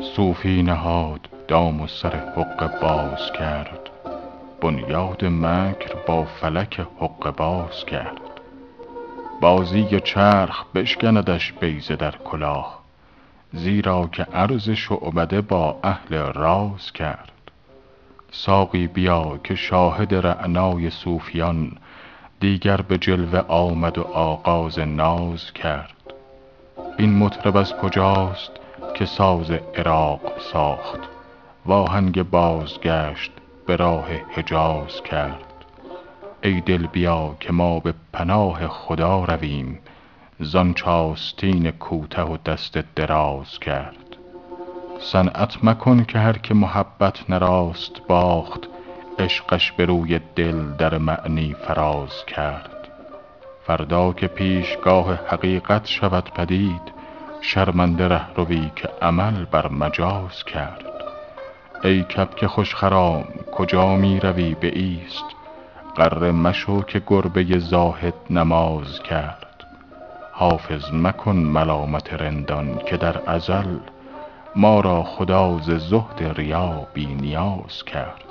صوفی نهاد دام و سر حقه باز کرد. بنیاد مکر با فلک حقه باز کرد. بازی چرخ بشکندش بیضه در کلاه زیرا که عرض شعبده با اهل راز کرد. ساقی بیا که شاهد رعنای صوفیان دیگر به جلوه آمد و آغاز ناز کرد. این مطرب از کجاست؟ که ساز عراق ساخت. وآهنگ بازگشت به راه حجاز کرد. ای دل بیا که ما به پناه خدا رویم. زان چ آستین کوته و دست دراز کرد. صنعت مکن که هر که محبت نراست باخت. عشقش به روی دل در معنی فراز کرد. فردا که پیشگاه حقیقت شود پدید شرمنده رهروی که عمل بر مجاز کرد. ای کبک خوش خرام کجا می روی بایست غره مشو که گربه زاهد نماز کرد. حافظ مکن ملامت رندان که در ازل ما را خدا ز زهد ریا بی نیاز کرد.